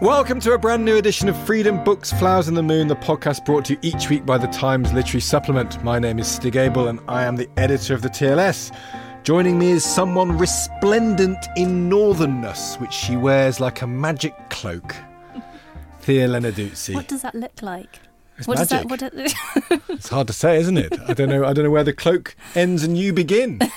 Welcome to a brand new edition of Freedom Books, Flowers and the Moon, the podcast brought to you each week by the Times Literary Supplement. My name is Stig Abell and I am the editor of the TLS. Joining me is someone resplendent in northernness, which she wears like a magic cloak. Thea Lenarduzzi. What does that look like? It's what magic. does that? Do- It's hard to say, isn't it? I don't know. I don't know where the cloak ends and you begin.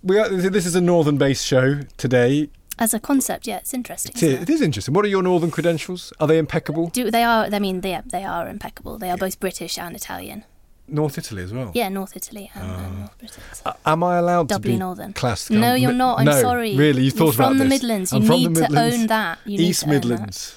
We are, this is a northern-based show today. As a concept, yeah, it's interesting. It is, it is interesting. What are your northern credentials? Are they impeccable? Do they are? I mean, they they are impeccable. They are both British and Italian. North Italy as well. Yeah, North Italy and, Oh. and North Britain. Uh, am I allowed Doubly to be northern. classed? No, you're not. I'm no, sorry. Really, you You're thought about from the this. Midlands. I'm You from need the to Midlands. own that. You need East to own that. Midlands.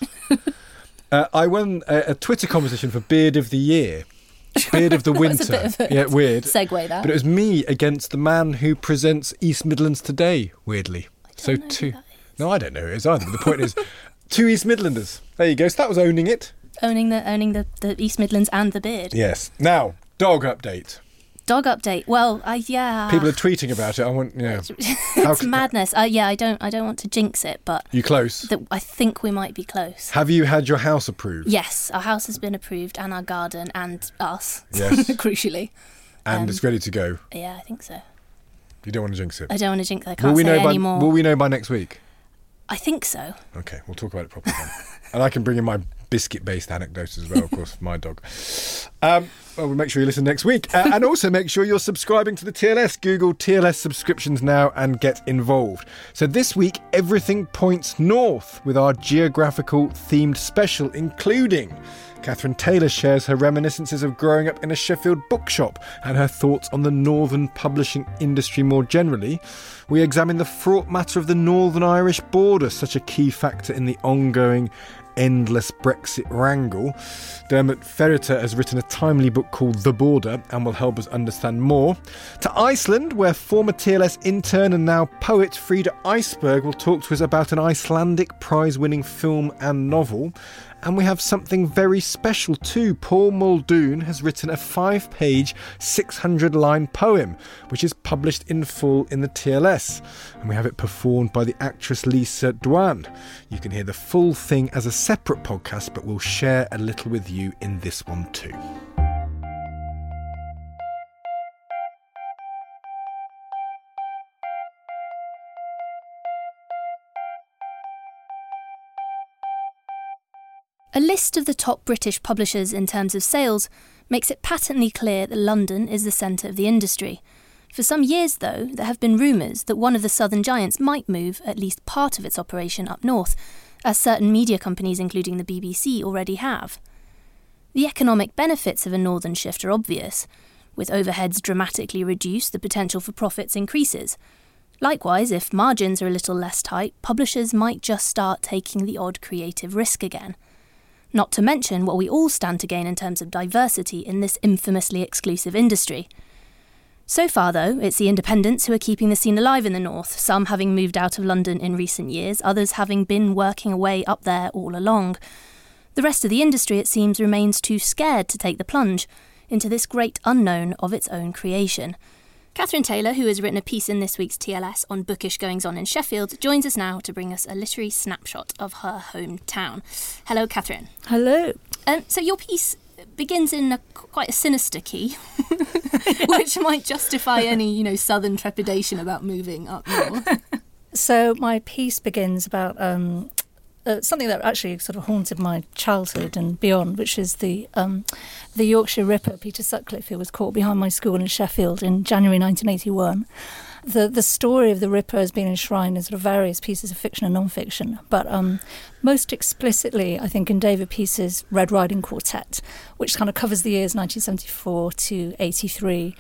uh, I won a, a Twitter competition for Beard of the Year. Beard of the Winter. a bit of a yeah, weird. segue that. But it was me against the man who presents East Midlands Today, weirdly. so two. No, I don't know who it is either. But the point is, two East Midlanders. There you go. So that was owning it. Owning the owning the, the East Midlands and the beard. Yes. Now, dog update. Dog update. Well, I yeah. People are tweeting about it. I want, you know. it's madness. Uh, yeah, I don't I don't want to jinx it, but You close? that I think we might be close. Have you had your house approved? Yes, our house has been approved, and our garden, and us. Yes. crucially. And Um, it's ready to go. Yeah, I think so. You don't want to jinx it. I don't want to jinx. I will can't we say know by anymore. Will we know by next week? I think so. Okay, we'll talk about it properly then. and I can bring in my biscuit-based anecdotes as well, of course, for my dog. Um, well, we'll make sure you listen next week, uh, and also make sure you're subscribing to the TLS. Google TLS subscriptions now and get involved. So this week, everything points north with our geographical themed special, including. Catherine Taylor shares her reminiscences of growing up in a Sheffield bookshop and her thoughts on the northern publishing industry more generally. We examine the fraught matter of the Northern Irish border, such a key factor in the ongoing endless Brexit wrangle. Diarmaid Ferriter has written a timely book called The Border and will help us understand more. To Iceland, where former TLS intern and now poet Fríða Ísberg will talk to us about an Icelandic prize winning film and novel. And we have something very special too. Paul Muldoon has written a five page, 600 line poem, which is published in full in the TLS. And we have it performed by the actress Lisa Dwan. You can hear the full thing as a separate podcast, but we'll share a little with you in this one too. A list of the top British publishers in terms of sales makes it patently clear that London is the centre of the industry. For some years, though, there have been rumours that one of the southern giants might move at least part of its operation up north, as certain media companies, including the BBC, already have. The economic benefits of a northern shift are obvious. With overheads dramatically reduced, the potential for profits increases. Likewise, if margins are a little less tight, publishers might just start taking the odd creative risk again. Not to mention what we all stand to gain in terms of diversity in this infamously exclusive industry. So far, though, it's the independents who are keeping the scene alive in the north, some having moved out of London in recent years, others having been working away up there all along. The rest of the industry, it seems, remains too scared to take the plunge into this great unknown of its own creation. Catherine Taylor, who has written a piece in this week's TLS on bookish goings on in Sheffield, joins us now to bring us a literary snapshot of her hometown. Hello, Catherine. Hello. Um, so, your piece begins in a, quite a sinister key, which might justify any, you know, southern trepidation about moving up north. So my piece begins about um, uh, something that actually sort of haunted my childhood and beyond, which is the um, the Yorkshire Ripper, Peter Sutcliffe, who was caught behind my school in Sheffield in January 1981. The the story of the Ripper has been enshrined in sort of various pieces of fiction and non-fiction, but um, most explicitly, I think, in David Peace's Red Riding Quartet, which kind of covers the years 1974 to 83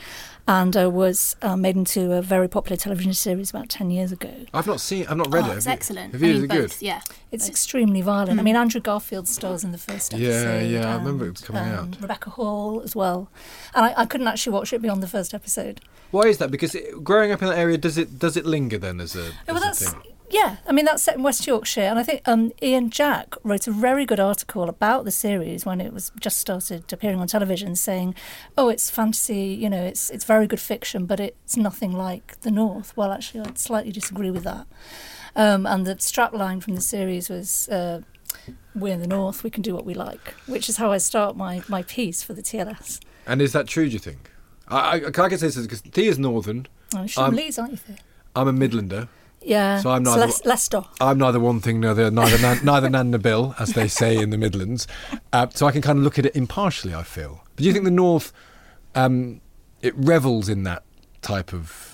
and uh, was uh, made into a very popular television series about 10 years ago. I've not seen. I've not read oh, it. It's Have you? excellent. Have you? I Is mean, it good? Yeah. It's both. extremely violent. I mean, Andrew Garfield stars in the first episode. Yeah, yeah, I remember it coming um, out. Rebecca Hall as well. And I, I couldn't actually watch it beyond the first episode. Why is that? Because it, growing up in that area, does it does it linger then as a, Well, as a thing? Yeah. I mean, that's set in West Yorkshire, and I think um, Ian Jack wrote a very good article about the series when it was just started appearing on television, saying, "Oh, it's fantasy. You know, it's it's very good fiction, but it's nothing like the North." Well, actually, I'd slightly disagree with that. Um, and the strapline from the series was. Uh, we're in the north. We can do what we like, which is how I start my, my piece for the TLS. And is that true? Do you think? I, I, I can say this because Thea's northern. Oh, you're I'm- from Leeds, aren't you? Thea? I'm a Midlander. Yeah. So I'm neither- Les- Leicester. I'm neither one thing nor the other, neither nan, neither nan nor Bill, as they say in the Midlands. Uh, so I can kind of look at it impartially. I feel. But do you think the North, um, it revels in that type of?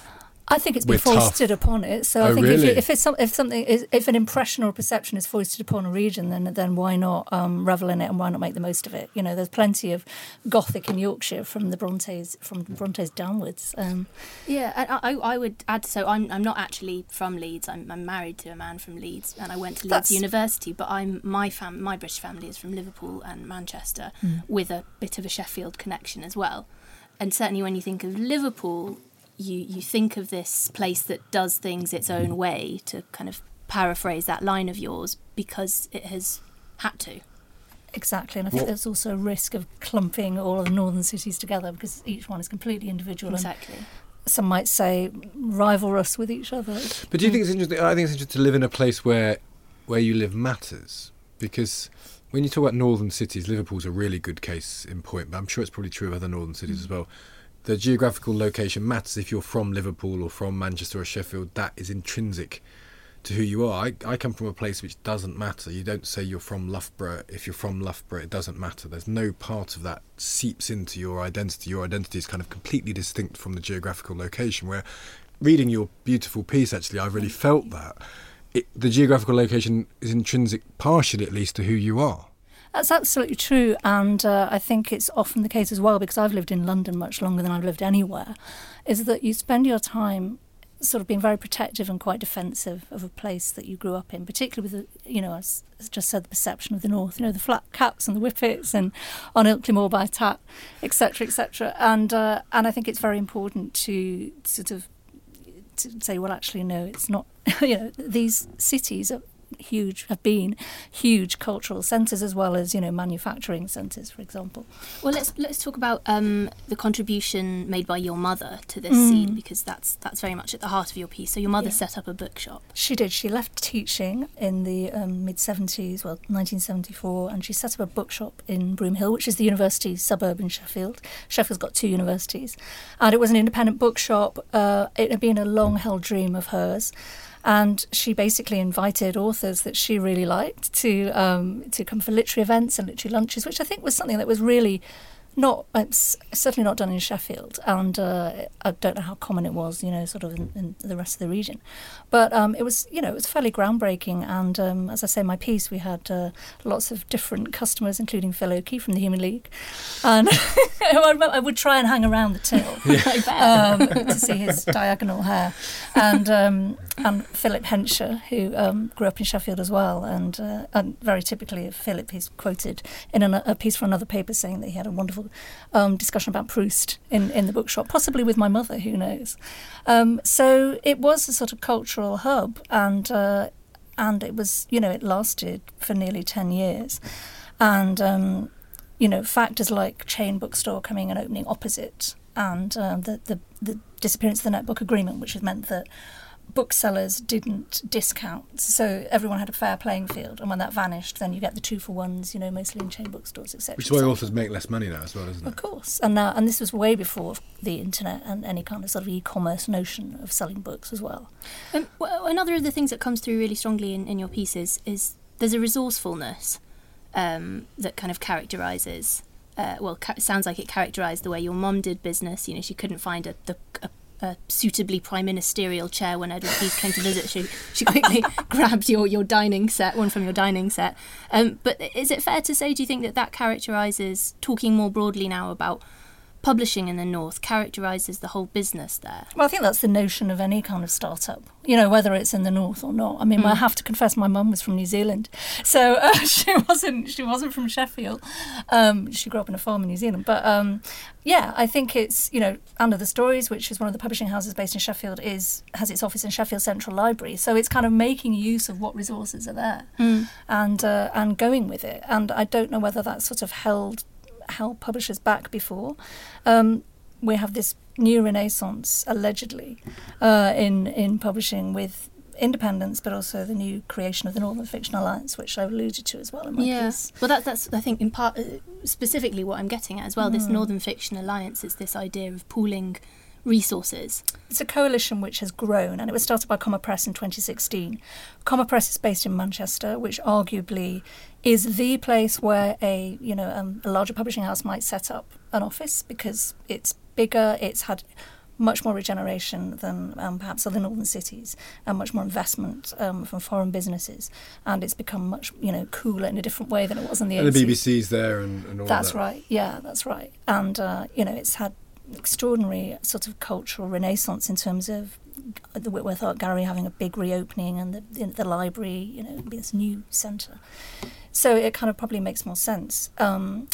I think it's been We're tough. foisted upon it. So I Oh, think if, really? you, if it's some, if something is, if an impression or a perception is foisted upon a region, then then why not um, revel in it and why not make the most of it? You know, there's plenty of Gothic in Yorkshire from the Brontes from Brontes downwards. Um, Yeah, and I, I I would add. So I'm I'm not actually from Leeds. I'm, I'm married to a man from Leeds, and I went to Leeds That's- University. But I'm my fam my British family is from Liverpool and Manchester, with a bit of a Sheffield connection as well. And certainly, when you think of Liverpool, you you think of this place that does things its own way. To kind of paraphrase that line of yours, because it has had to. exactly, and I think What- there's also a risk of clumping all of the northern cities together because each one is completely individual. and Exactly. Some might say rival us with each other. But do you think it's interesting? I think it's interesting to live in a place where where you live matters because. When you talk about northern cities, Liverpool's a really good case in point, but I'm sure it's probably true of other northern cities as mm. well. The geographical location matters. If you're from Liverpool or from Manchester or Sheffield, that is intrinsic to who you are. I, I come from a place which doesn't matter. You don't say you're from Loughborough. If you're from Loughborough, it doesn't matter. There's no part of that seeps into your identity. Your identity is kind of completely distinct from the geographical location. Where reading your beautiful piece, actually, I really felt that. It, the geographical location is intrinsic, partially at least, to who you are. That's absolutely true, and uh, I think it's often the case as well because I've lived in London much longer than I've lived anywhere. Is that you spend your time sort of being very protective and quite defensive of a place that you grew up in, particularly with the, you know, as, just said, the perception of the north, you know, the flat caps and the whippets and on Ilkley by Tat, etc., etc. And uh, and I think it's very important to sort of to say, well, actually, no, it's not. you know, these cities are huge, have been huge cultural centres as well as you know manufacturing centres, for example. Well, let's let's talk about um, the contribution made by your mother to this Mm. scene because that's that's very much at the heart of your piece. So your mother Yeah. set up a bookshop. She did. She left teaching in the um, mid 70s, well, 1974, and she set up a bookshop in Broomhill, which is the university suburb in Sheffield. Sheffield's got two universities. And it was an independent bookshop. Uh, it had been a long held dream of hers. And she basically invited authors that she really liked to um, to come for literary events and literary lunches, which I think was something that was really not uh, certainly not done in Sheffield, and uh, I don't know how common it was, you know, sort of in, in the rest of the region. But um, it was, you know, it was fairly groundbreaking. And um, as I say, in my piece, we had uh, lots of different customers, including Phil Oakey from the Human League, and I, would try and hang around the till um, to see his diagonal hair, and um, and Philip Hensher, who um, grew up in Sheffield as well, and uh, and very typically, Philip is quoted in an, a piece for another paper saying that he had a wonderful um, discussion about Proust in, in the bookshop, possibly with my mother, who knows. Um, so it was a sort of cultural hub, and uh, and it was, you know, it lasted for nearly ten years, and um, you know, factors like chain bookstore coming and opening opposite, and um, the, the the disappearance of the Net Book Agreement, which has meant that booksellers didn't discount, so everyone had a fair playing field. And when that vanished, then you get the two for ones, you know, mostly in chain bookstores, etc. Which is why authors make less money now as well, isn't it? Of course, and now and this was way before the internet and any kind of sort of e-commerce notion of selling books as well. Um, well, another of the things that comes through really strongly in, in your pieces is there's a resourcefulness um, that kind of characterises. Uh, well, ca- sounds like it characterised the way your mum did business. You know, she couldn't find a, the, a a suitably prime ministerial chair when Edward Heath came to visit. She she quickly grabbed your, your dining set, one from your dining set. Um, but is it fair to say? Do you think that that characterises talking more broadly now about publishing in the north characterises the whole business there? Well, I think that's the notion of any kind of startup, you know, whether it's in the north or not. I mean, mm. I have to confess, my mum was from New Zealand, so uh, she wasn't she wasn't from Sheffield. Um, she grew up in a farm in New Zealand, but um, yeah, I think it's you know, And Other Stories, which is one of the publishing houses based in Sheffield, is has its office in Sheffield Central Library, so it's kind of making use of what resources are there mm. and uh, and going with it. And I don't know whether that's sort of held held publishers back before. Um, we have this new renaissance, allegedly, uh, in in publishing with independence, but also the new creation of the Northern Fiction Alliance, which I've alluded to as well in my yeah. piece. Well, that, that's I think in part uh, specifically what I'm getting at as well. Mm. This Northern Fiction Alliance is this idea of pooling resources. It's a coalition which has grown, and it was started by Comma Press in 2016. Comma Press is based in Manchester, which arguably is the place where a you know um, a larger publishing house might set up an office because it's bigger, it's had much more regeneration than um, perhaps other northern cities, and much more investment um, from foreign businesses, and it's become much you know cooler in a different way than it was in the. And 80s. the BBC's there, and, and all That's that. right. Yeah, that's right. And uh, you know, it's had extraordinary sort of cultural renaissance in terms of the Whitworth Art Gallery having a big reopening and the, the library, you know, this new centre. So it kind of probably makes more sense. Um,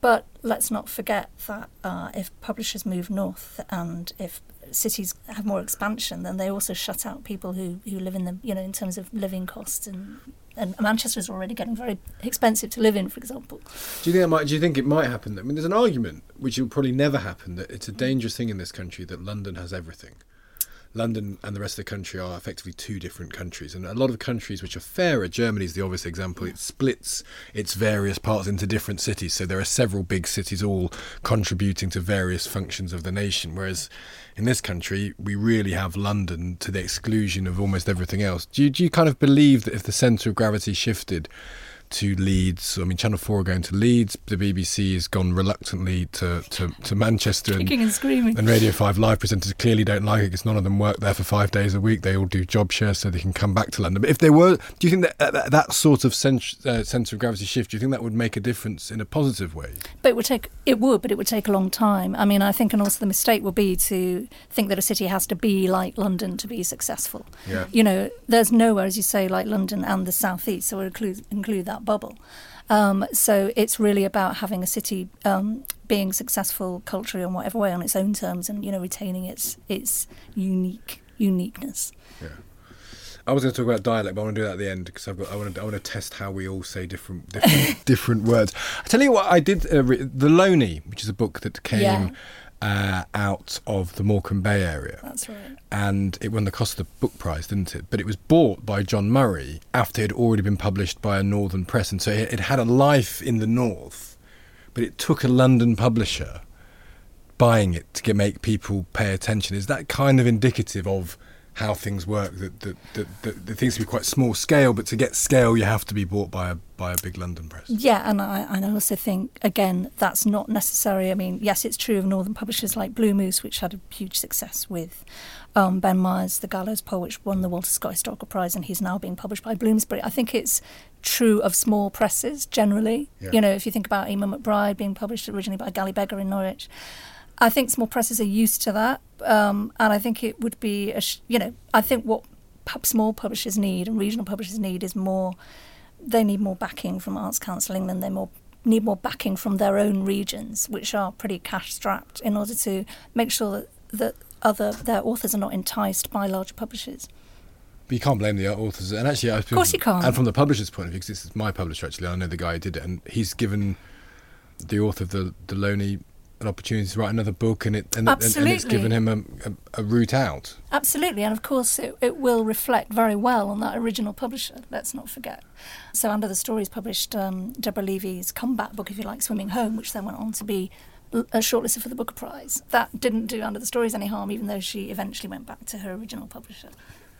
but let's not forget that uh, if publishers move north and if cities have more expansion, then they also shut out people who, who live in them, you know, in terms of living costs and and Manchester is already getting very expensive to live in, for example. Do you think might? Do you think it might happen? I mean, there's an argument which will probably never happen that it's a dangerous thing in this country that London has everything. London and the rest of the country are effectively two different countries. And a lot of countries which are fairer, Germany is the obvious example, it splits its various parts into different cities. So there are several big cities all contributing to various functions of the nation. Whereas in this country, we really have London to the exclusion of almost everything else. Do you, do you kind of believe that if the centre of gravity shifted, to Leeds. I mean, Channel 4 are going to Leeds. The BBC has gone reluctantly to, to, to Manchester. And, and screaming. And Radio 5 live presenters clearly don't like it because none of them work there for five days a week. They all do job shares so they can come back to London. But if they were, do you think that that, that sort of centre uh, of gravity shift, do you think that would make a difference in a positive way? But it would take, it would, but it would take a long time. I mean, I think, and also the mistake would be to think that a city has to be like London to be successful. Yeah. You know, there's nowhere, as you say, like London and the southeast, so we include, include that bubble. Um, so it's really about having a city um, being successful culturally in whatever way on its own terms, and you know retaining its its unique uniqueness. Yeah. I was going to talk about dialect, but I want to do that at the end because I've got I want to I want to test how we all say different different, different words. I tell you what, I did uh, the Loney, which is a book that came. Yeah uh, out of the Morecambe Bay area. That's right. And it won the Costa Book Prize, didn't it? But it was bought by John Murray after it had already been published by a northern press. And so it, it had a life in the north, but it took a London publisher buying it to get, make people pay attention. Is that kind of indicative of how things work. That that, that, that, that things can be quite small scale, but to get scale, you have to be bought by a by a big London press. Yeah, and I, and I also think again that's not necessary. I mean, yes, it's true of northern publishers like Blue Moose, which had a huge success with um, Ben Myers, The Gallows Pole, which won the Walter Scott Historical Prize, and he's now being published by Bloomsbury. I think it's true of small presses generally. Yeah. You know, if you think about Eimear McBride being published originally by Galley Beggar in Norwich. I think small presses are used to that, um, and I think it would be, a sh- you know, I think what pub- small publishers need and regional publishers need is more. They need more backing from Arts Council England. They more need more backing from their own regions, which are pretty cash strapped, in order to make sure that, that other their authors are not enticed by larger publishers. But you can't blame the authors, and actually, I of course you can't. And from the publisher's point of view, because this is my publisher actually, I know the guy who did it, and he's given the author of the the Loney an opportunity to write another book, and it and, and, and it's given him a, a, a route out. Absolutely, and of course it, it will reflect very well on that original publisher, let's not forget. So And Other Stories published um, Deborah Levy's comeback book, if you like, Swimming Home, which then went on to be a shortlisted for the Booker Prize. That didn't do And Other Stories any harm, even though she eventually went back to her original publisher.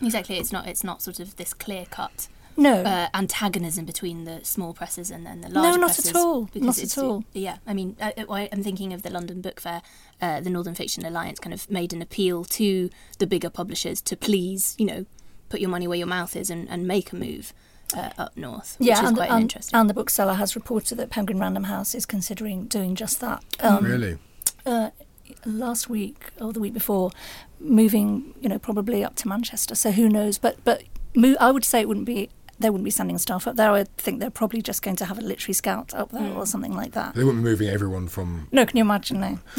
Exactly. It's not. It's not sort of this clear cut No, uh, antagonism between the small presses and then the large No, not presses. at all. because Not it's- at all. Yeah, I mean, I, I- I'm thinking of the London Book Fair. Uh, the Northern Fiction Alliance kind of made an appeal to the bigger publishers to please, you know, put your money where your mouth is and, and make a move uh, up north, which yeah, is and, quite and, interesting. and the bookseller has reported that Penguin Random House is considering doing just that. Um, really, uh, last week or the week before, moving, you know, probably up to Manchester. So who knows? But but mo- I would say it wouldn't be. They wouldn't be sending staff up there. I think they're probably just going to have a literary scout up there or something like that. they wouldn't be moving everyone from. No, can you imagine? No.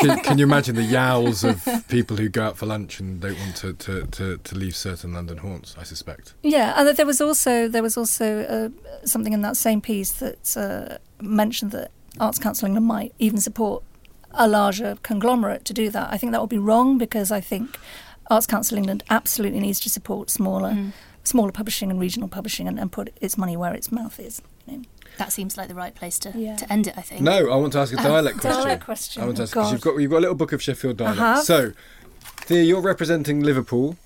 can, can you imagine the yowls of people who go out for lunch and don't want to, to, to, to leave certain London haunts? I suspect. Yeah, and there was also there was also uh, something in that same piece that uh, mentioned that Arts Council England might even support a larger conglomerate to do that. I think that would be wrong because I think Arts Council England absolutely needs to support smaller smaller publishing and regional publishing and, and put its money where its mouth is. you know. that seems like the right place to, Yeah. to end it. I think. No, I want to ask a dialect question. dialect question, I want to oh ask 'cause you've got you've got a little book of Sheffield dialect. have. So, Thea, you're representing Liverpool.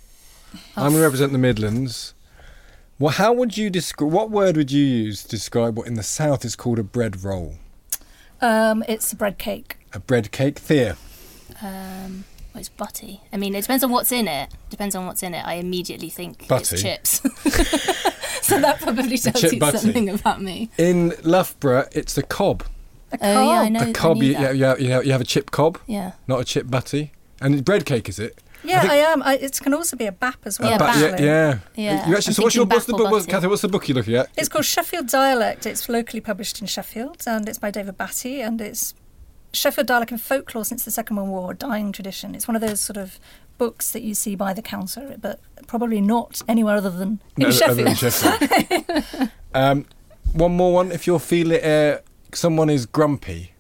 I'm going to represent the Midlands. Well, how would you describe? What word would you use to describe what in the south is called a bread roll? Um, it's a bread cake. A bread cake, Thea. Um, well, it's butty. I mean, it depends on what's in it. Depends on what's in it. I immediately think Butty. it's chips. so that probably tells chip you butty. something about me. In Loughborough, it's the cob. A Oh yeah, I cob. know. a cob. I knew You, that. you, have, you, have, you have a chip cob, Yeah. not a chip butty. And bread cake, is it? Yeah, think- I, am. I, it can also be a bap as well. Yeah, But- yeah, yeah. Yeah, You actually, I'm so what's your thinking what's the Bap book? What's, Butty. Catherine, what's the book you're looking at? It's called Sheffield Dialect. It's locally published in Sheffield, and it's by David Batty, and it's Sheffield Dialect and Folklore since the Second World War, a dying tradition. It's one of those sort of books that you see by the counter, but probably not anywhere other than in No, other Sheffield. than Sheffield. um, one more one. If you're feeling uh, someone is grumpy,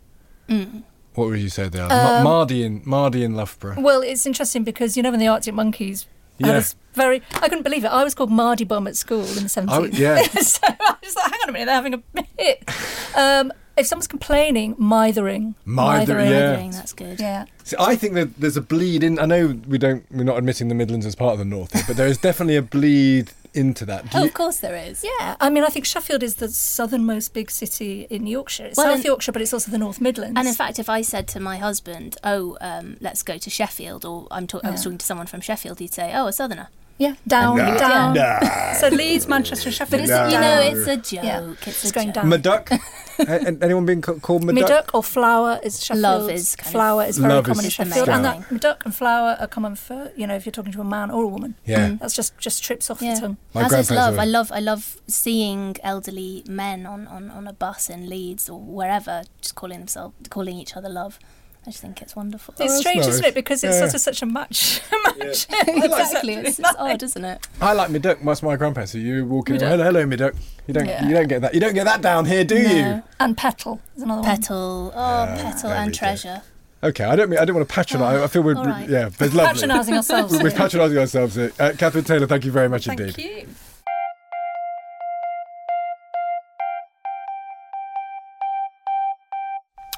what would you say there? Ma- Um, Mardy in Mardy in Loughborough. Well, it's interesting because you know when the Arctic Monkeys Yeah. this very, I couldn't believe it. I was called Mardy Bum at school in the seventies. would- yeah. so I was like, hang on a minute, they're having a hit. Um, if someone's complaining, mithering, Mither- mithering, yeah. Mithering, that's good. yeah. See, I think that there's a bleed in. I know we don't. We're not admitting the Midlands as part of the North, here, but there is definitely a bleed into that. Do Oh, you- of course there is. Yeah, I mean, I think Sheffield is the southernmost big city in Yorkshire. It's Well, South and- Yorkshire, but it's also the North Midlands. And in fact, if I said to my husband, "Oh, um, let's go to Sheffield," or I'm ta- I was talking to someone from Sheffield, he'd say, "Oh, a southerner." Yeah, down, Nah. down. Nah. So Leeds, Manchester, Sheffield. But it's No. you know, it's a joke. Yeah. It's, It's a going joke. down. Maduck. A- a- anyone being called Maduck? Meduck or flower is Sheffield. Love is kind of- flower is very Love common in is Sheffield, and scout. that Meduck and flower are common for you know if you're talking to a man or a woman. Yeah. Mm. That's just just trips off Yeah. the tongue. My As is love. were- I love I love seeing elderly men on, on, on a bus in Leeds or wherever just calling themselves calling each other love. I just think it's wonderful. It's that's strange, nice. isn't it? Because it's Yeah. sort of such a match. match. exactly. It's, it's odd, isn't it? I like Maduck. That's my grandparents. So you walking Meduck. around, hello, hello, Maduck. You don't, Yeah. you don't get that. You don't get that down here, do you? And petal is another one. Petal, oh, petal and go. treasure. Okay, I don't mean I don't want to patronise. I feel we're all right. yeah, there's lovely. Patronising ourselves. We're patronising ourselves here. Uh, Catherine Taylor, thank you very much Thank indeed. you.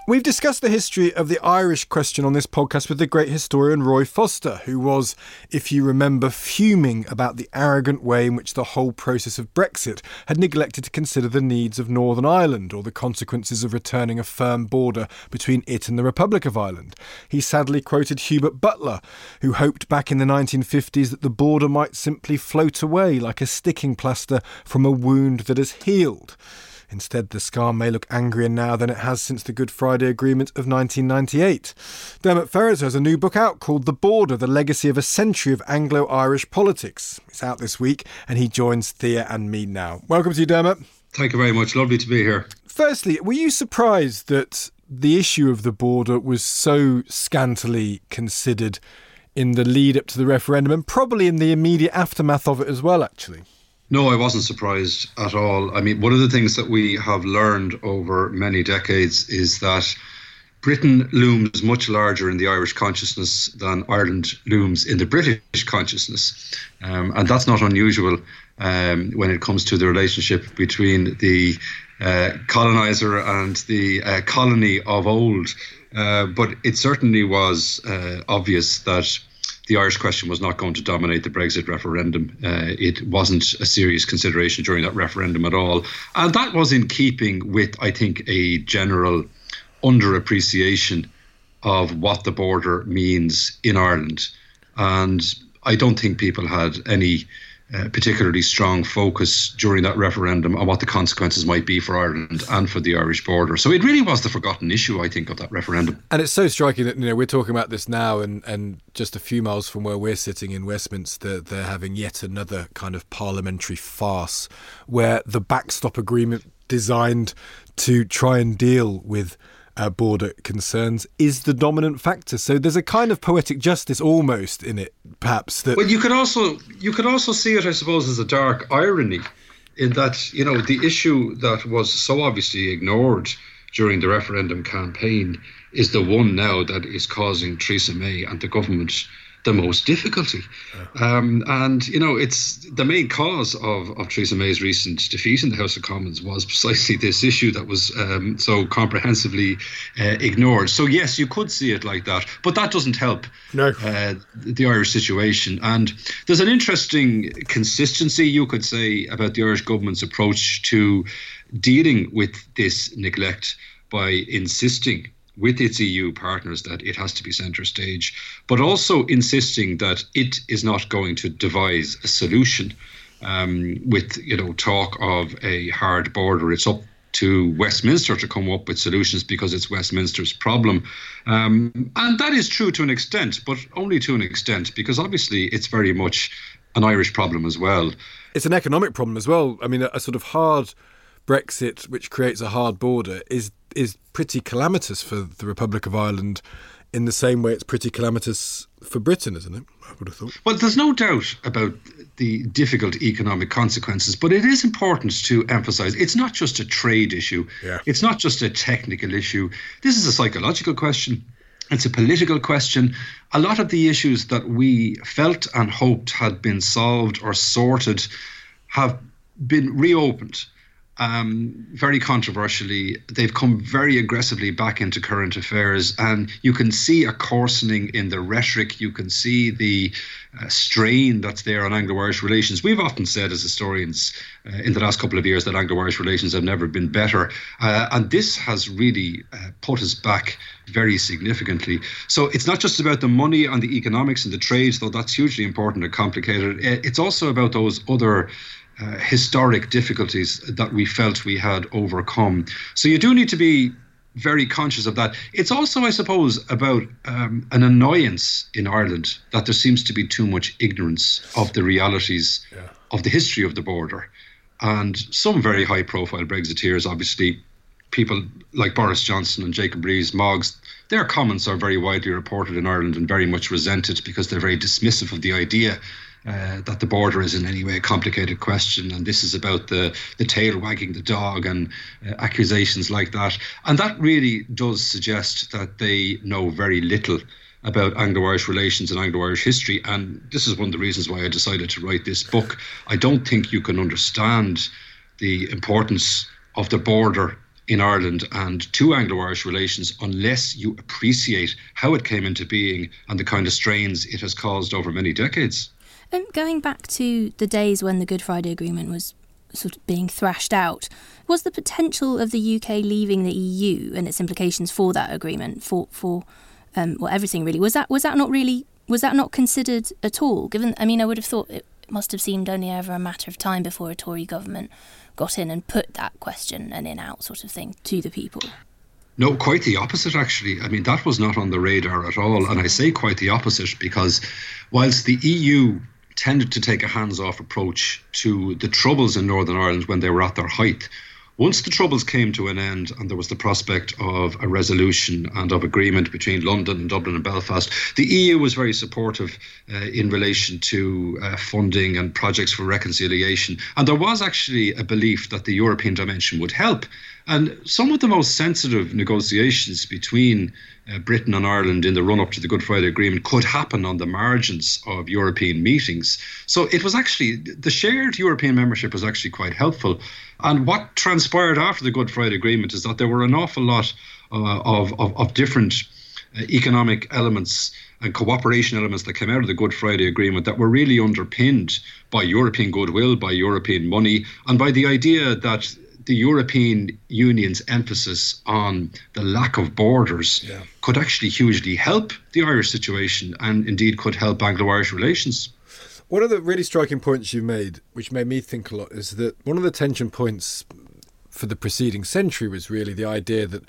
We've discussed the history of the Irish question on this podcast with the great historian Roy Foster, who was, if you remember, fuming about the arrogant way in which the whole process of Brexit had neglected to consider the needs of Northern Ireland or the consequences of returning a firm border between it and the Republic of Ireland. He sadly quoted Hubert Butler, who hoped back in the 1950s that the border might simply float away like a sticking plaster from a wound that has healed. Instead, the scar may look angrier now than it has since the Good Friday Agreement of 1998. Diarmaid Ferriter has a new book out called The Border The Legacy of a Century of Anglo Irish Politics. It's out this week, and he joins Thea and me now. Welcome to you, Diarmaid. Thank you very much. Lovely to be here. Firstly, were you surprised that the issue of the border was so scantily considered in the lead up to the referendum and probably in the immediate aftermath of it as well, actually? No, I wasn't surprised at all. I mean, one of the things that we have learned over many decades is that Britain looms much larger in the Irish consciousness than Ireland looms in the British consciousness. Um, and that's not unusual um, when it comes to the relationship between the uh, colonizer and the uh, colony of old. Uh, but it certainly was uh, obvious that the Irish question was not going to dominate the Brexit referendum. Uh, it wasn't a serious consideration during that referendum at all. And that was in keeping with, I think, a general underappreciation of what the border means in Ireland. And I don't think people had any uh, particularly strong focus during that referendum on what the consequences might be for Ireland and for the Irish border. So it really was the forgotten issue, I think, of that referendum. And it's so striking that you know we're talking about this now, and and just a few miles from where we're sitting in Westminster, they're having yet another kind of parliamentary farce where the backstop agreement designed to try and deal with uh, border concerns is the dominant factor. So there's a kind of poetic justice almost in it, perhaps. That well, you could also you could also see it, I suppose, as a dark irony, in that you know the issue that was so obviously ignored during the referendum campaign is the one now that is causing Theresa May and the government the most difficulty. Um, and, you know, it's the main cause of, of Theresa May's recent defeat in the House of Commons was precisely this issue that was um, so comprehensively uh, ignored. So, yes, you could see it like that, but that doesn't help no. uh, the Irish situation. And there's an interesting consistency, you could say, about the Irish government's approach to dealing with this neglect by insisting with its EU partners that it has to be centre stage, but also insisting that it is not going to devise a solution um, with you know talk of a hard border. It's up to Westminster to come up with solutions because it's Westminster's problem. Um, and that is true to an extent, but only to an extent, because obviously it's very much an Irish problem as well. It's an economic problem as well. I mean, a, a sort of hard Brexit, which creates a hard border, is is pretty calamitous for the Republic of Ireland in the same way it's pretty calamitous for Britain, isn't it? I would have thought. Well, there's no doubt about the difficult economic consequences, but it is important to emphasize it's not just a trade issue. Yeah. It's not just a technical issue. This is a psychological question. It's a political question. A lot of the issues that we felt and hoped had been solved or sorted have been reopened um, very controversially, they've come very aggressively back into current affairs, and you can see a coarsening in the rhetoric. You can see the uh, strain that's there on Anglo-Irish relations. We've often said, as historians, uh, in the last couple of years, that Anglo-Irish relations have never been better, uh, and this has really uh, put us back very significantly. So it's not just about the money and the economics and the trades, though that's hugely important and complicated. It's also about those other uh, historic difficulties that we felt we had overcome. So you do need to be very conscious of that. It's also, I suppose, about um, an annoyance in Ireland that there seems to be too much ignorance of the realities yeah. of the history of the border. And some very high profile Brexiteers, obviously, people like Boris Johnson and Jacob Rees-Mogg, their comments are very widely reported in Ireland and very much resented because they're very dismissive of the idea uh, that the border is in any way a complicated question, and this is about the the tail wagging the dog and uh, accusations like that. And that really does suggest that they know very little about Anglo-Irish relations and Anglo-Irish history. And this is one of the reasons why I decided to write this book. I don't think you can understand the importance of the border in Ireland and to Anglo Irish relations unless you appreciate how it came into being and the kind of strains it has caused over many decades. Um, going back to the days when the Good Friday Agreement was sort of being thrashed out, was the potential of the UK leaving the EU and its implications for that agreement, for for um, well everything really, was that was that not really was that not considered at all? Given, I mean, I would have thought it must have seemed only ever a matter of time before a Tory government got in and put that question an in out sort of thing to the people. No, quite the opposite, actually. I mean, that was not on the radar at all. And I say quite the opposite because whilst the EU tended to take a hands off approach to the troubles in Northern Ireland when they were at their height. Once the troubles came to an end and there was the prospect of a resolution and of agreement between London and Dublin and Belfast, the EU was very supportive uh, in relation to uh, funding and projects for reconciliation. And there was actually a belief that the European dimension would help. And some of the most sensitive negotiations between uh, Britain and Ireland in the run up to the Good Friday Agreement could happen on the margins of European meetings. So it was actually, the shared European membership was actually quite helpful. And what transpired after the Good Friday Agreement is that there were an awful lot uh, of, of, of, different uh, economic elements and cooperation elements that came out of the Good Friday Agreement that were really underpinned by European goodwill, by European money, and by the idea that the European Union's emphasis on the lack of borders yeah. could actually hugely help the Irish situation and indeed could help Anglo Irish relations. One of the really striking points you made, which made me think a lot, is that one of the tension points for the preceding century was really the idea that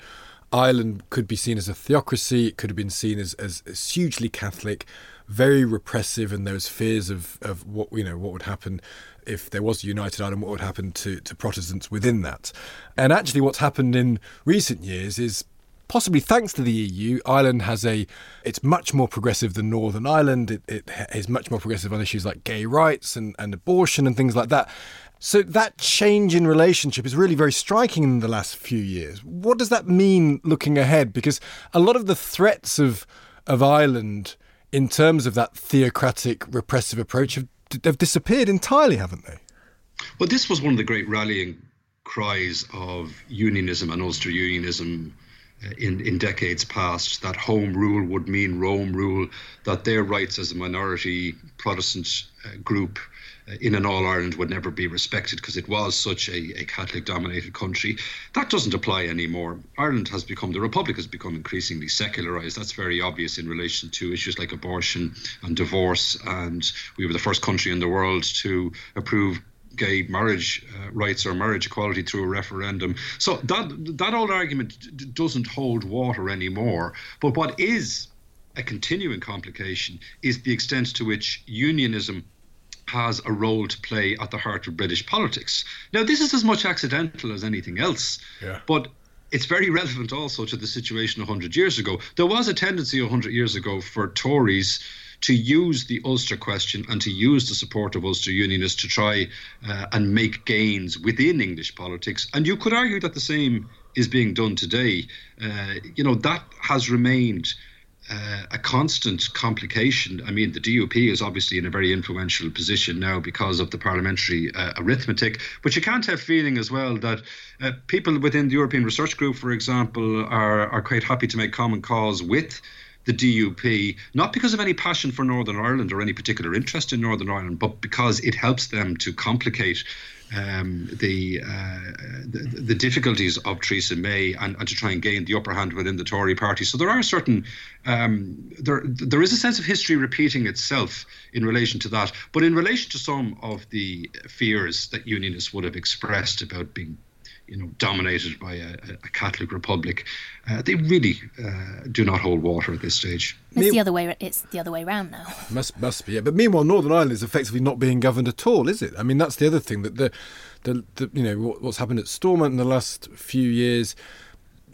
Ireland could be seen as a theocracy, it could have been seen as, as, as hugely Catholic, very repressive, and there was fears of, of what you know what would happen if there was a united Ireland, what would happen to, to Protestants within that. And actually, what's happened in recent years is possibly thanks to the EU, Ireland has a it's much more progressive than Northern Ireland. It, it is much more progressive on issues like gay rights and, and abortion and things like that. So that change in relationship is really very striking in the last few years. What does that mean looking ahead? Because a lot of the threats of of Ireland in terms of that theocratic repressive approach have have disappeared entirely, haven't they? Well, this was one of the great rallying cries of unionism and Ulster unionism uh, in, in decades past that home rule would mean Rome rule, that their rights as a minority Protestant uh, group in an All Ireland would never be respected because it was such a, a Catholic dominated country. That doesn't apply anymore. Ireland has become, the Republic has become increasingly secularized. That's very obvious in relation to issues like abortion and divorce. And we were the first country in the world to approve gay marriage uh, rights or marriage equality through a referendum. So that that old argument d- doesn't hold water anymore. But what is a continuing complication is the extent to which unionism has a role to play at the heart of British politics. Now, this is as much accidental as anything else, yeah. but it's very relevant also to the situation 100 years ago. There was a tendency 100 years ago for Tories to use the Ulster question and to use the support of Ulster Unionists to try uh, and make gains within English politics. And you could argue that the same is being done today. Uh, you know, that has remained uh, a constant complication. I mean, the DUP is obviously in a very influential position now because of the parliamentary uh, arithmetic, but you can't have feeling as well that uh, people within the European Research Group, for example, are, are quite happy to make common cause with the DUP, not because of any passion for Northern Ireland or any particular interest in Northern Ireland, but because it helps them to complicate um, the, uh, the, the difficulties of Theresa May and, and, to try and gain the upper hand within the Tory party. So there are certain um, there there is a sense of history repeating itself in relation to that, but in relation to some of the fears that unionists would have expressed about being you know, dominated by a, a Catholic republic, uh, they really uh, do not hold water at this stage. It's Me- the other way. It's the other way around now. Must must be. Yeah. But meanwhile, Northern Ireland is effectively not being governed at all, is it? I mean, that's the other thing that the, the, the you know what, what's happened at Stormont in the last few years.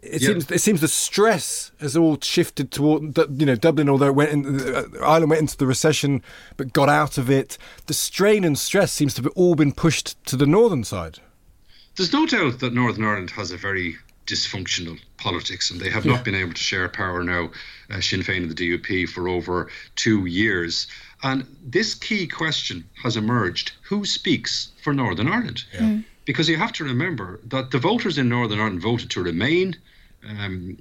It yep. seems it seems the stress has all shifted toward you know Dublin. Although it went in, uh, Ireland went into the recession but got out of it, the strain and stress seems to have all been pushed to the northern side. There's no doubt that Northern Ireland has a very dysfunctional politics, and they have yeah. not been able to share power now, uh, Sinn Féin and the DUP, for over two years. And this key question has emerged who speaks for Northern Ireland? Yeah. Mm. Because you have to remember that the voters in Northern Ireland voted to remain um,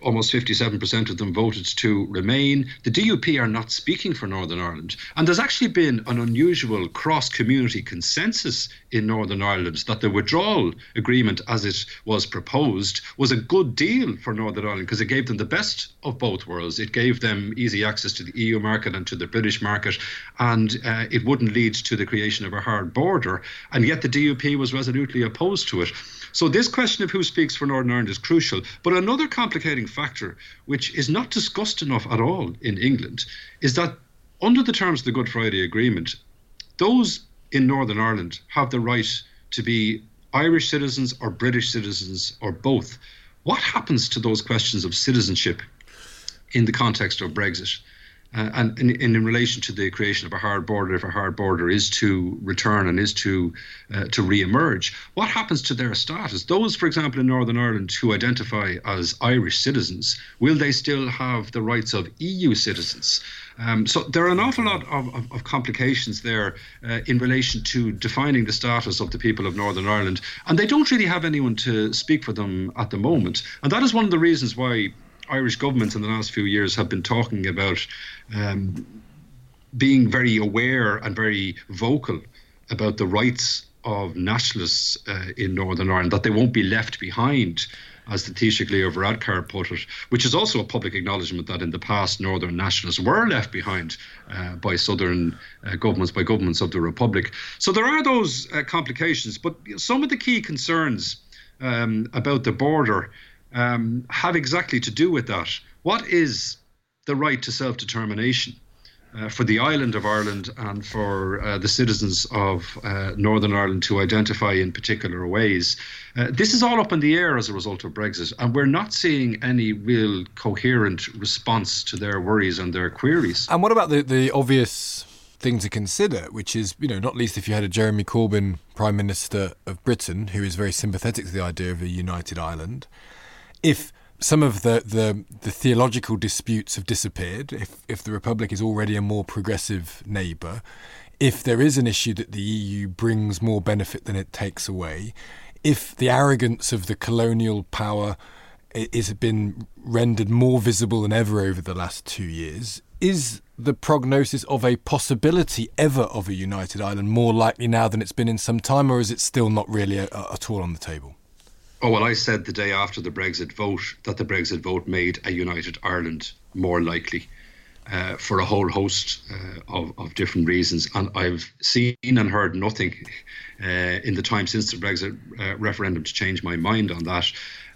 almost 57% of them voted to remain. The DUP are not speaking for Northern Ireland. And there's actually been an unusual cross community consensus in Northern Ireland that the withdrawal agreement, as it was proposed, was a good deal for Northern Ireland because it gave them the best of both worlds. It gave them easy access to the EU market and to the British market, and uh, it wouldn't lead to the creation of a hard border. And yet the DUP was resolutely opposed to it. So this question of who speaks for Northern Ireland is crucial. But another complicating factor, which is not discussed enough at all in England, is that under the terms of the Good Friday Agreement, those in Northern Ireland have the right to be Irish citizens or British citizens or both. What happens to those questions of citizenship in the context of Brexit? Uh, and in, in, relation to the creation of a hard border, if a hard border is to return and is to uh, to re-emerge, what happens to their status? Those, for example, in Northern Ireland who identify as Irish citizens, will they still have the rights of EU citizens? Um, so there are an awful lot of, of, of complications there uh, in relation to defining the status of the people of Northern Ireland, and they don't really have anyone to speak for them at the moment. And that is one of the reasons why Irish governments in the last few years have been talking about um, being very aware and very vocal about the rights of nationalists uh, in Northern Ireland, that they won't be left behind, as the Taoiseach Leo Varadkar put it, which is also a public acknowledgement that in the past Northern nationalists were left behind uh, by Southern uh, governments, by governments of the Republic. So there are those uh, complications, but some of the key concerns um, about the border um, have exactly to do with that. What is the right to self determination? Uh, for the island of Ireland and for uh, the citizens of uh, Northern Ireland to identify in particular ways. Uh, this is all up in the air as a result of Brexit, and we're not seeing any real coherent response to their worries and their queries. And what about the, the obvious thing to consider, which is, you know, not least if you had a Jeremy Corbyn Prime Minister of Britain who is very sympathetic to the idea of a united Ireland if some of the, the, the, theological disputes have disappeared, if, if the Republic is already a more progressive neighbour, if there is an issue that the EU brings more benefit than it takes away, if the arrogance of the colonial power has been rendered more visible than ever over the last two years, is the prognosis of a possibility ever of a united Ireland more likely now than it's been in some time, or is it still not really a, a, at all on the table? Oh, well, I said the day after the Brexit vote that the Brexit vote made a united Ireland more likely uh, for a whole host uh, of, of different reasons. And I've seen and heard nothing uh, in the time since the Brexit uh, referendum to change my mind on that.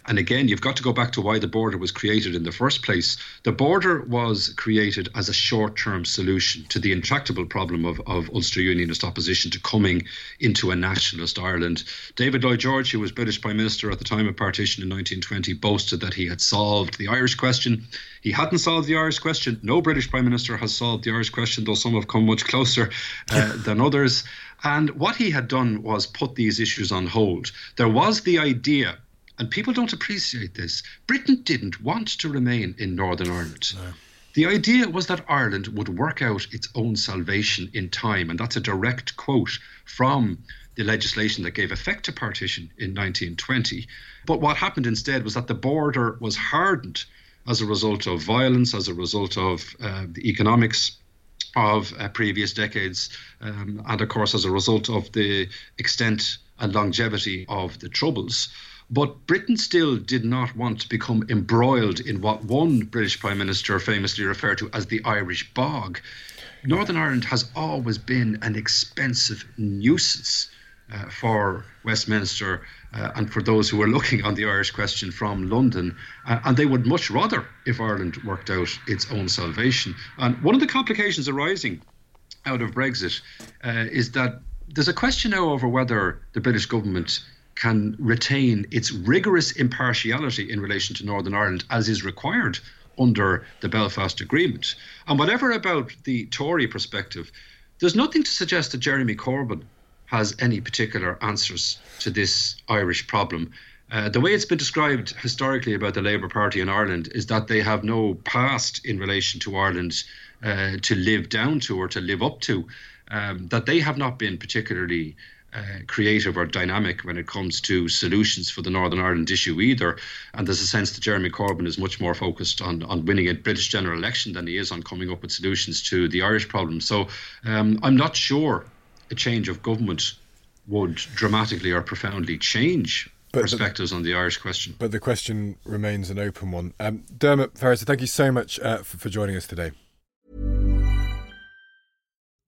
And again, you've got to go back to why the border was created in the first place. The border was created as a short term solution to the intractable problem of, of Ulster Unionist opposition to coming into a nationalist Ireland. David Lloyd George, who was British Prime Minister at the time of partition in 1920, boasted that he had solved the Irish question. He hadn't solved the Irish question. No British Prime Minister has solved the Irish question, though some have come much closer uh, than others. And what he had done was put these issues on hold. There was the idea and people don't appreciate this. Britain didn't want to remain in Northern Ireland. No. The idea was that Ireland would work out its own salvation in time, and that's a direct quote from the legislation that gave effect to partition in 1920. But what happened instead was that the border was hardened as a result of violence, as a result of uh, the economics of uh, previous decades, um, and of course, as a result of the extent and longevity of the Troubles. But Britain still did not want to become embroiled in what one British Prime Minister famously referred to as the Irish bog. Northern Ireland has always been an expensive nuisance uh, for Westminster uh, and for those who are looking on the Irish question from London. Uh, and they would much rather if Ireland worked out its own salvation. And one of the complications arising out of Brexit uh, is that there's a question now over whether the British government can retain its rigorous impartiality in relation to Northern Ireland as is required under the Belfast Agreement. And whatever about the Tory perspective, there's nothing to suggest that Jeremy Corbyn has any particular answers to this Irish problem. Uh, the way it's been described historically about the Labour Party in Ireland is that they have no past in relation to Ireland uh, to live down to or to live up to, um, that they have not been particularly uh, creative or dynamic when it comes to solutions for the Northern Ireland issue either. And there's a sense that Jeremy Corbyn is much more focused on, on winning a British general election than he is on coming up with solutions to the Irish problem. So um, I'm not sure a change of government would dramatically or profoundly change but perspectives the, on the Irish question. But the question remains an open one. Um, Diarmaid Ferriter, thank you so much uh, for, for joining us today.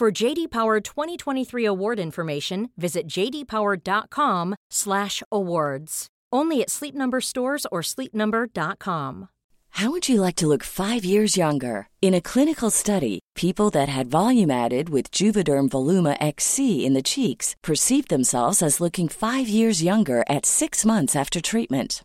For JD Power 2023 award information, visit jdpower.com/awards. Only at Sleep Number stores or sleepnumber.com. How would you like to look 5 years younger? In a clinical study, people that had volume added with Juvederm Voluma XC in the cheeks perceived themselves as looking 5 years younger at 6 months after treatment.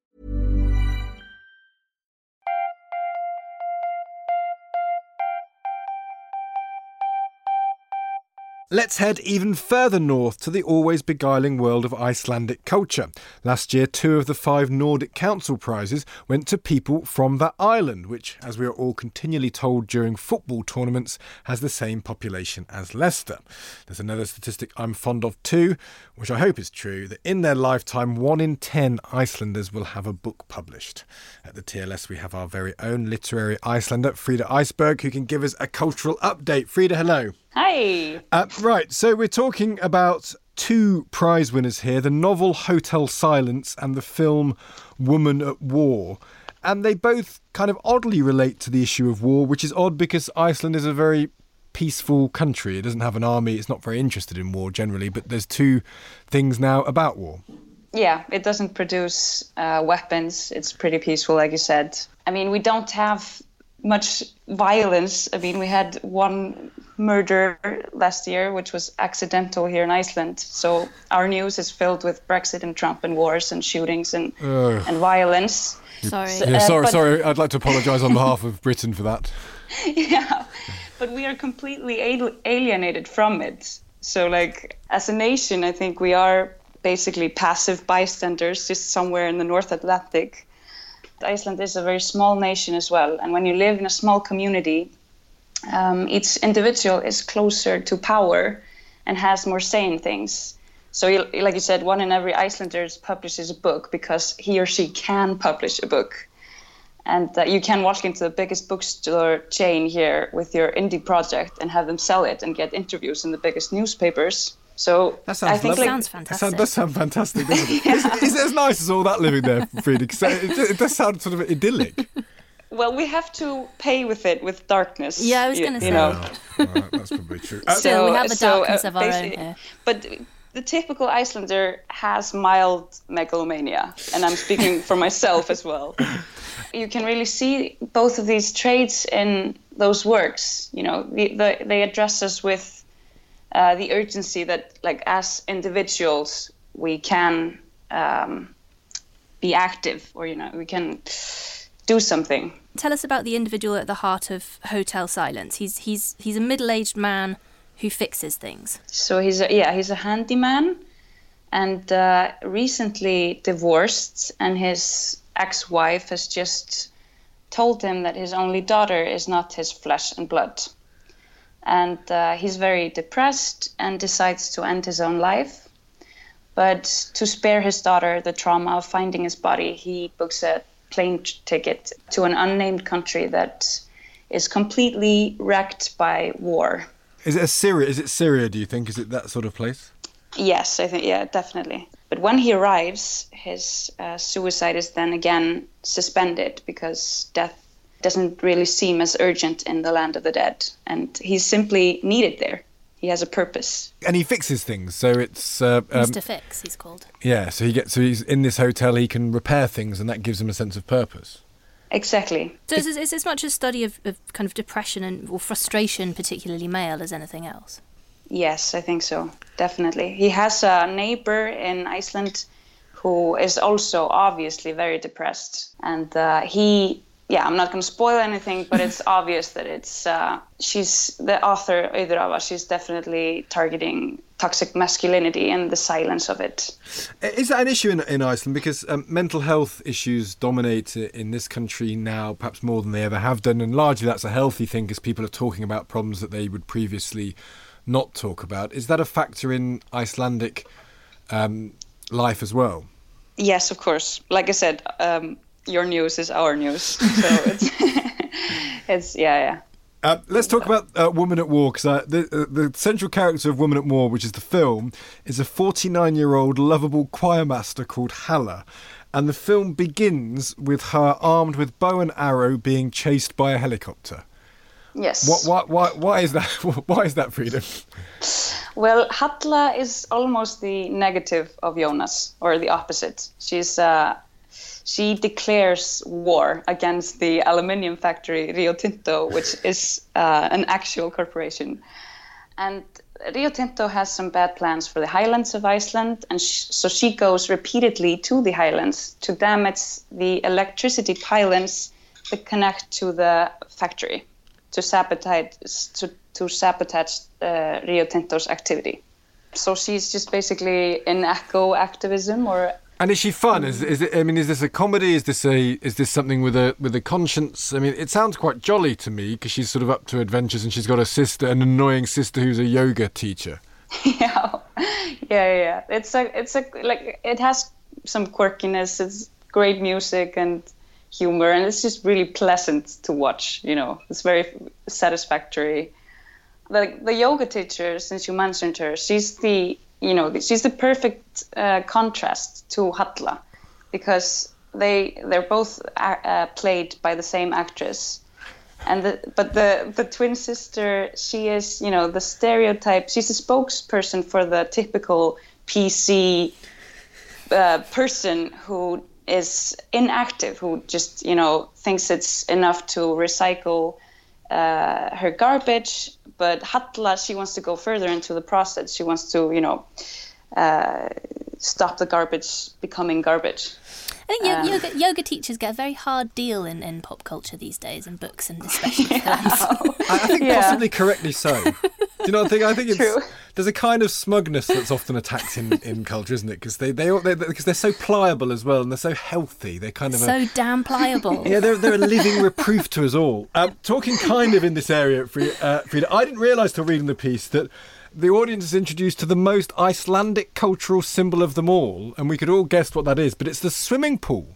Let's head even further north to the always beguiling world of Icelandic culture. Last year, two of the five Nordic Council prizes went to people from that island, which, as we are all continually told during football tournaments, has the same population as Leicester. There's another statistic I'm fond of too, which I hope is true, that in their lifetime, one in ten Icelanders will have a book published. At the TLS, we have our very own literary Icelander, Fríða Ísberg, who can give us a cultural update. Fríða, hello. Hi. Uh, right, so we're talking about two prize winners here the novel Hotel Silence and the film Woman at War. And they both kind of oddly relate to the issue of war, which is odd because Iceland is a very peaceful country. It doesn't have an army, it's not very interested in war generally, but there's two things now about war. Yeah, it doesn't produce uh, weapons. It's pretty peaceful, like you said. I mean, we don't have much violence. I mean, we had one murder last year, which was accidental here in Iceland. So our news is filled with Brexit and Trump and wars and shootings and Ugh. and violence. Sorry. Yeah, Uh, sorry, but- sorry. I'd like to apologise on behalf of Britain for that. yeah, but we are completely al- alienated from it. So, like, as a nation, I think we are basically passive bystanders just somewhere in the North Atlantic. Iceland is a very small nation as well, and when you live in a small community, um, each individual is closer to power and has more say in things. So, like you said, one in every Icelander publishes a book because he or she can publish a book. And uh, you can walk into the biggest bookstore chain here with your indie project and have them sell it and get interviews in the biggest newspapers. So That sounds I think lovely. like, Sounds That sounds, fantastic. does sound fantastic, doesn't it? is, is it as nice as all that living there, Fríða? 'Cause it, it does sound sort of idyllic. well, we have to pay with it with darkness. Yeah, I was gonna you say. know. Oh, right, that's probably true. Uh, Still, we have the so, darkness uh, of our own basi- here. But the typical Icelander has mild megalomania, and I'm speaking for myself as well. You can really see both of these traits in those works. You know, the, the, they address us with uh, the urgency that, like, as individuals, we can um, be active, or you know, we can do something. Tell us about the individual at the heart of Hotel Silence. He's he's he's a middle-aged man who fixes things. So he's a, yeah, he's a handyman, and uh, recently divorced, and his ex-wife has just told him that his only daughter is not his flesh and blood, and uh, he's very depressed and decides to end his own life. But to spare his daughter the trauma of finding his body, he books a plane ticket to an unnamed country that is completely wrecked by war. Is it a Syria? Is it Syria? Do you think? Is it that sort of place? Yes, I think yeah, definitely. But when he arrives, his uh, suicide is then again suspended because death doesn't really seem as urgent in the land of the dead, and he's simply needed there. He has a purpose. And he fixes things, so it's uh, um, Mr. Fix, he's called. yeah. So he gets so he's in this hotel. He can repair things, and that gives him a sense of purpose. Exactly. So is, is as much a study of, of kind of depression and or frustration, particularly male, as anything else? Yes, I think so. Definitely. He has a neighbor in Iceland who is also obviously very depressed. And uh, he, yeah, I'm not going to spoil anything, but it's obvious that it's, uh, she's the author, Auður Ava, she's definitely targeting toxic masculinity and the silence of it. Is that an issue in, in Iceland? Because um, mental health issues dominate in this country now, perhaps more than they ever have done, and largely that's a healthy thing because people are talking about problems that they would previously not talk about. Is that a factor in Icelandic um, life as well? Yes, of course. Like I said, um, your news is our news. So it's, it's yeah, yeah. Uh, let's talk about uh, Woman at War because uh, the, uh, the central character of Woman at War, which is the film, is a 49 year old lovable choirmaster called Halla. And the film begins with her armed with bow and arrow being chased by a helicopter. Yes. What, why, why, why is that? Why is that freedom? Well, Halla is almost the negative of Jonas, or the opposite. She's uh, she declares war against the aluminium factory Rio Tinto, which is uh, an actual corporation. And Rio Tinto has some bad plans for the highlands of Iceland, and sh- so she goes repeatedly to the highlands to damage the electricity pylons that connect to the factory to sabotage to, to sabotage uh, Rio Tinto's activity. So she's just basically in eco activism or And is she fun? Is, is it? I mean, is this a comedy? Is this a? Is this something with a with a conscience? I mean, it sounds quite jolly to me because she's sort of up to adventures and she's got a sister, an annoying sister who's a yoga teacher. yeah, yeah, yeah. It's a, it's a like it has some quirkiness. It's great music and humor, and it's just really pleasant to watch. You know, it's very satisfactory. The the yoga teacher, since you mentioned her, she's the you know she's the perfect uh, contrast to Halla because they they're both uh, uh, played by the same actress. And the, but the the twin sister she is you know the stereotype she's a spokesperson for the typical pc uh, person who is inactive who just you know thinks it's enough to recycle uh, her garbage but Halla, she wants to go further into the process she wants to you know uh, stop the garbage becoming garbage I think yo- yoga, yoga teachers get a very hard deal in, in pop culture these days, in books and especially films. I, I think Yeah. possibly correctly so. Do you not think? I think it's True. there's a kind of smugness that's often attacked in, in culture, isn't it? Because they they because they, because they're so pliable as well, and they're so healthy. They're kind of a, so damn pliable. Yeah, they're, they're a living reproof to us all. Um, talking kind of in this area, Fríða, uh, I didn't realise till reading the piece that the audience is introduced to the most Icelandic cultural symbol of them all, and we could all guess what that is, but it's the swimming pool.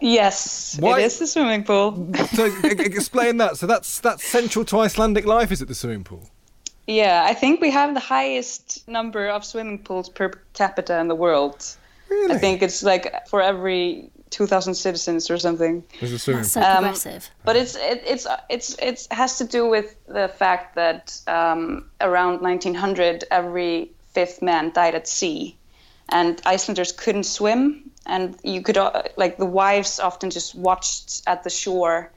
yes Why- it is the swimming pool So explain that. So that's that's central to Icelandic life, is it? The swimming pool. Yeah, I think we have the highest number of swimming pools per capita in the world. Really? I think it's like for every 2,000 citizens or something. There's a swimming That's so Um, progressive. But it's it, it's it's it has to do with the fact that um, around 1900, every fifth man died at sea, and Icelanders couldn't swim, and you could uh, like the wives often just watched at the shore,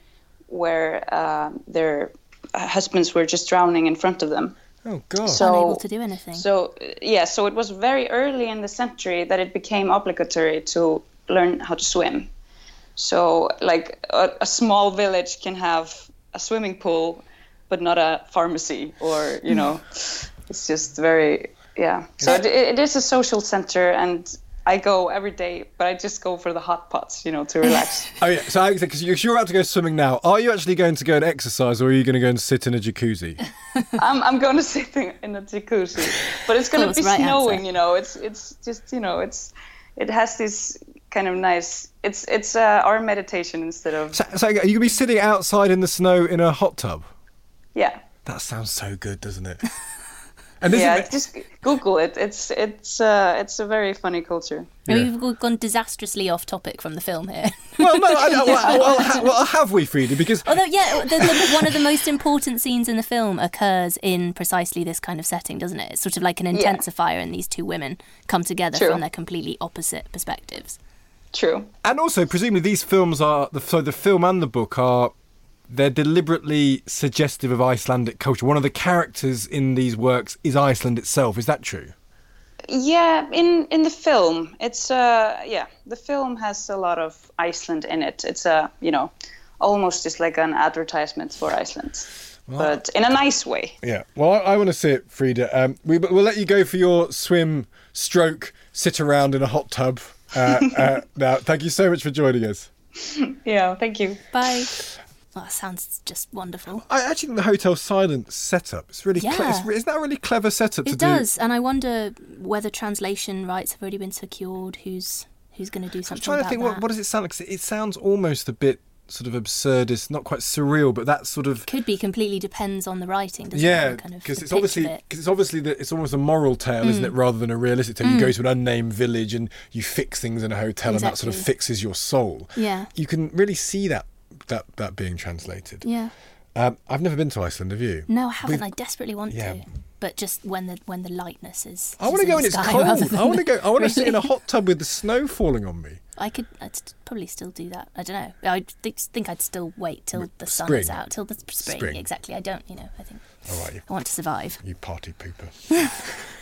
where uh, their husbands were just drowning in front of them. Oh God. So Unable to do anything. so yeah, so it was very early in the century that it became obligatory to learn how to swim. So like a, a small village can have a swimming pool, but not a pharmacy, or you mm. know, it's just very yeah. So it, it is a social center, and I go every day, but I just go for the hot pots, you know, to relax. Oh yeah. So because you're about to go swimming now, are you actually going to go and exercise, or are you going to go and sit in a jacuzzi? I'm I'm going to sit in, in a jacuzzi, but it's going to be right snowing. answer. You know, it's it's just you know it's it has this kind of nice. It's it's uh, our meditation instead of So, so are you going to be sitting outside in the snow in a hot tub? yeah. That sounds so good, doesn't it? And yeah, is, just Google it. It's it's uh, it's a very funny culture. I mean, We've gone disastrously off topic from the film here. well, no, I, I, well, well, ha- well, have we, Fríða? Because Although, yeah, the, the, one of the most important scenes in the film occurs in precisely this kind of setting, doesn't it? It's sort of like an intensifier, and these two women come together True. from their completely opposite perspectives. True. And also, presumably, these films are the, so the film and the book are they're deliberately suggestive of Icelandic culture. One of the characters in these works is Iceland itself. Is that true? Yeah, in in the film, it's uh yeah, the film has a lot of Iceland in it. It's a you know, almost just like an advertisement for Iceland, but in a nice way. Yeah. Well, I, I want to see it, Fríða. Um, we, we'll let you go for your swim, stroke, sit around in a hot tub. Uh, uh, now, thank you so much for joining us. Yeah, thank you. Bye. Oh, that sounds just wonderful. I actually think the Hotel Silence setup. It's really. Cle- Yeah. it's, isn't that a really clever setup to It do? does, and I wonder whether translation rights have already been secured. Who's who's going to do something? About that? I'm trying to think what, what does it sound like? It sounds almost a bit sort of absurdist, not quite surreal, but that sort of Could be completely depends on the writing. Doesn't yeah, it? Kind of because it's obviously of it. because it's obviously that it's almost a moral tale, isn't Mm. it, rather than a realistic tale. You go to an unnamed village and you fix things in a hotel, and that sort of fixes your soul. Yeah. You can really see that that that being translated. Yeah. Um, I've never been to Iceland. Have you? No, I haven't. We've- I desperately want yeah. to, but just when the when the lightness is. I want to go in when it's cold. I want to go. I want to sit in a hot tub with the snow falling on me. I could. I'd probably still do that. I don't know. I think think I'd still wait till the sun Spring. is out, till the spring. Spring. Exactly. I don't. You know. I think All right, you, I want to survive. you party pooper.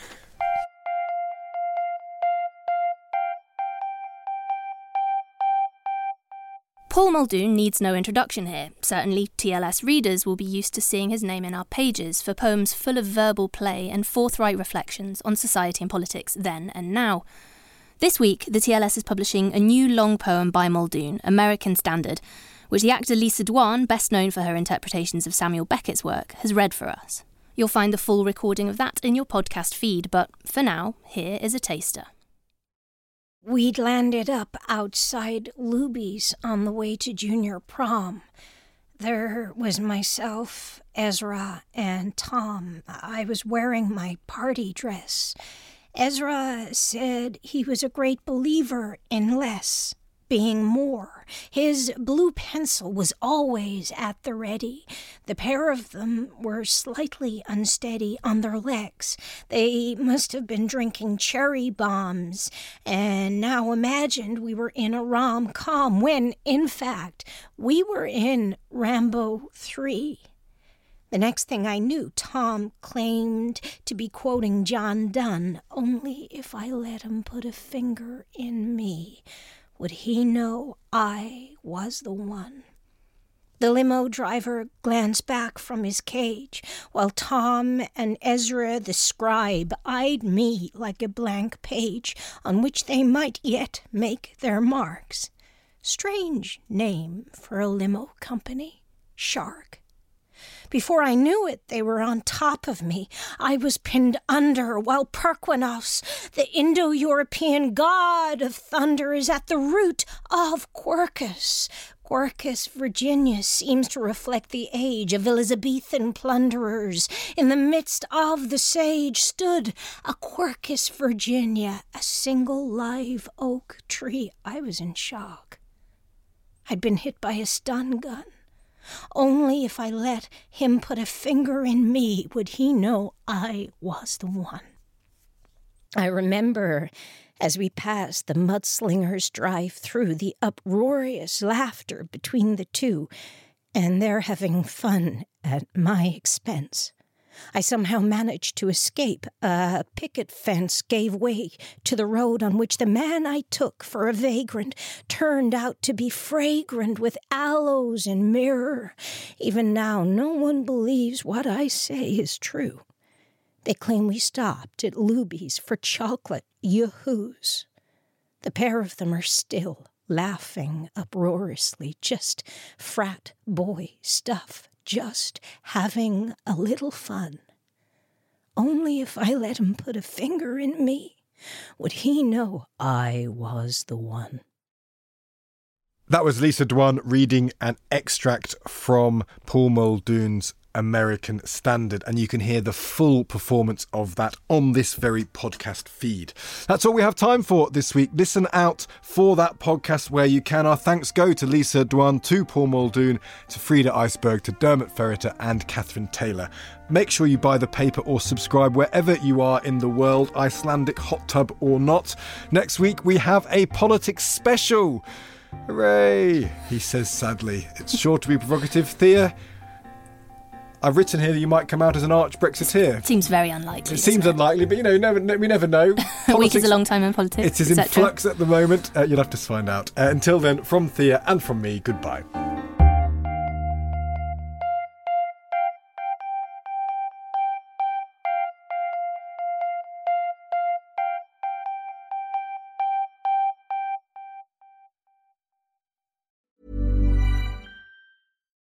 Paul Muldoon needs no introduction here. Certainly, TLS readers will be used to seeing his name in our pages for poems full of verbal play and forthright reflections on society and politics then and now. This week, the TLS is publishing a new long poem by Muldoon, American Standard, which the actor Lisa Dwan, best known for her interpretations of Samuel Beckett's work, has read for us. You'll find the full recording of that in your podcast feed, but for now, here is a taster. We'd landed up outside Luby's on the way to junior prom. There was myself, Ezra, and Tom. I was wearing my party dress. Ezra said he was a great believer in less being more. His blue pencil was always at the ready. The pair of them were slightly unsteady on their legs. They must have been drinking cherry bombs, and now imagined we were in a rom com when, in fact, we were in Rambo 3. The next thing I knew, Tom claimed to be quoting John Donne only if I let him put a finger in me would he know I was the one. The limo driver glanced back from his cage, while Tom and Ezra the scribe eyed me like a blank page on which they might yet make their marks. Strange name for a limo company. Shark. Before I knew it, they were on top of me. I was pinned under, while Perkwunos, the Indo European god of thunder, is at the root of Quercus. Quercus virginiana, seems to reflect the age of Elizabethan plunderers. In the midst of the sage stood a Quercus virginiana, a single live oak tree. I was in shock. I'd been hit by a stun gun. Only if I let him put a finger in me would he know I was the one. I remember as we passed the mudslingers drive through the uproarious laughter between the two, and their having fun at my expense. I somehow managed to escape. A picket fence gave way to the road on which the man I took for a vagrant turned out to be fragrant with aloes and myrrh. Even now, no one believes what I say is true. They claim we stopped at Luby's for chocolate yahoos. The pair of them are still laughing uproariously, just frat boy stuff just having a little fun. Only if I let him put a finger in me would he know I was the one. That was Lisa Dwan reading an extract from Paul Muldoon's American Standard. And you can hear the full performance of that on this very podcast feed. That's all we have time for this week. Listen out for that podcast where you can. Our thanks go to Lisa Dwan, to Paul Muldoon, to Fríða Ísberg, to Diarmaid Ferriter, and Catherine Taylor. Make sure you buy the paper or subscribe wherever you are in the world, Icelandic hot tub or not. Next week, we have a politics special. Hooray! He says sadly. It's sure to be provocative. Thea, I've written here that you might come out as an arch Brexiteer. Seems very unlikely. It seems it? unlikely, but you know, never, we never know. a week is a long time in politics. It is in flux at the moment. Uh, you'll have to find out. Uh, until then, from Thea and from me, goodbye.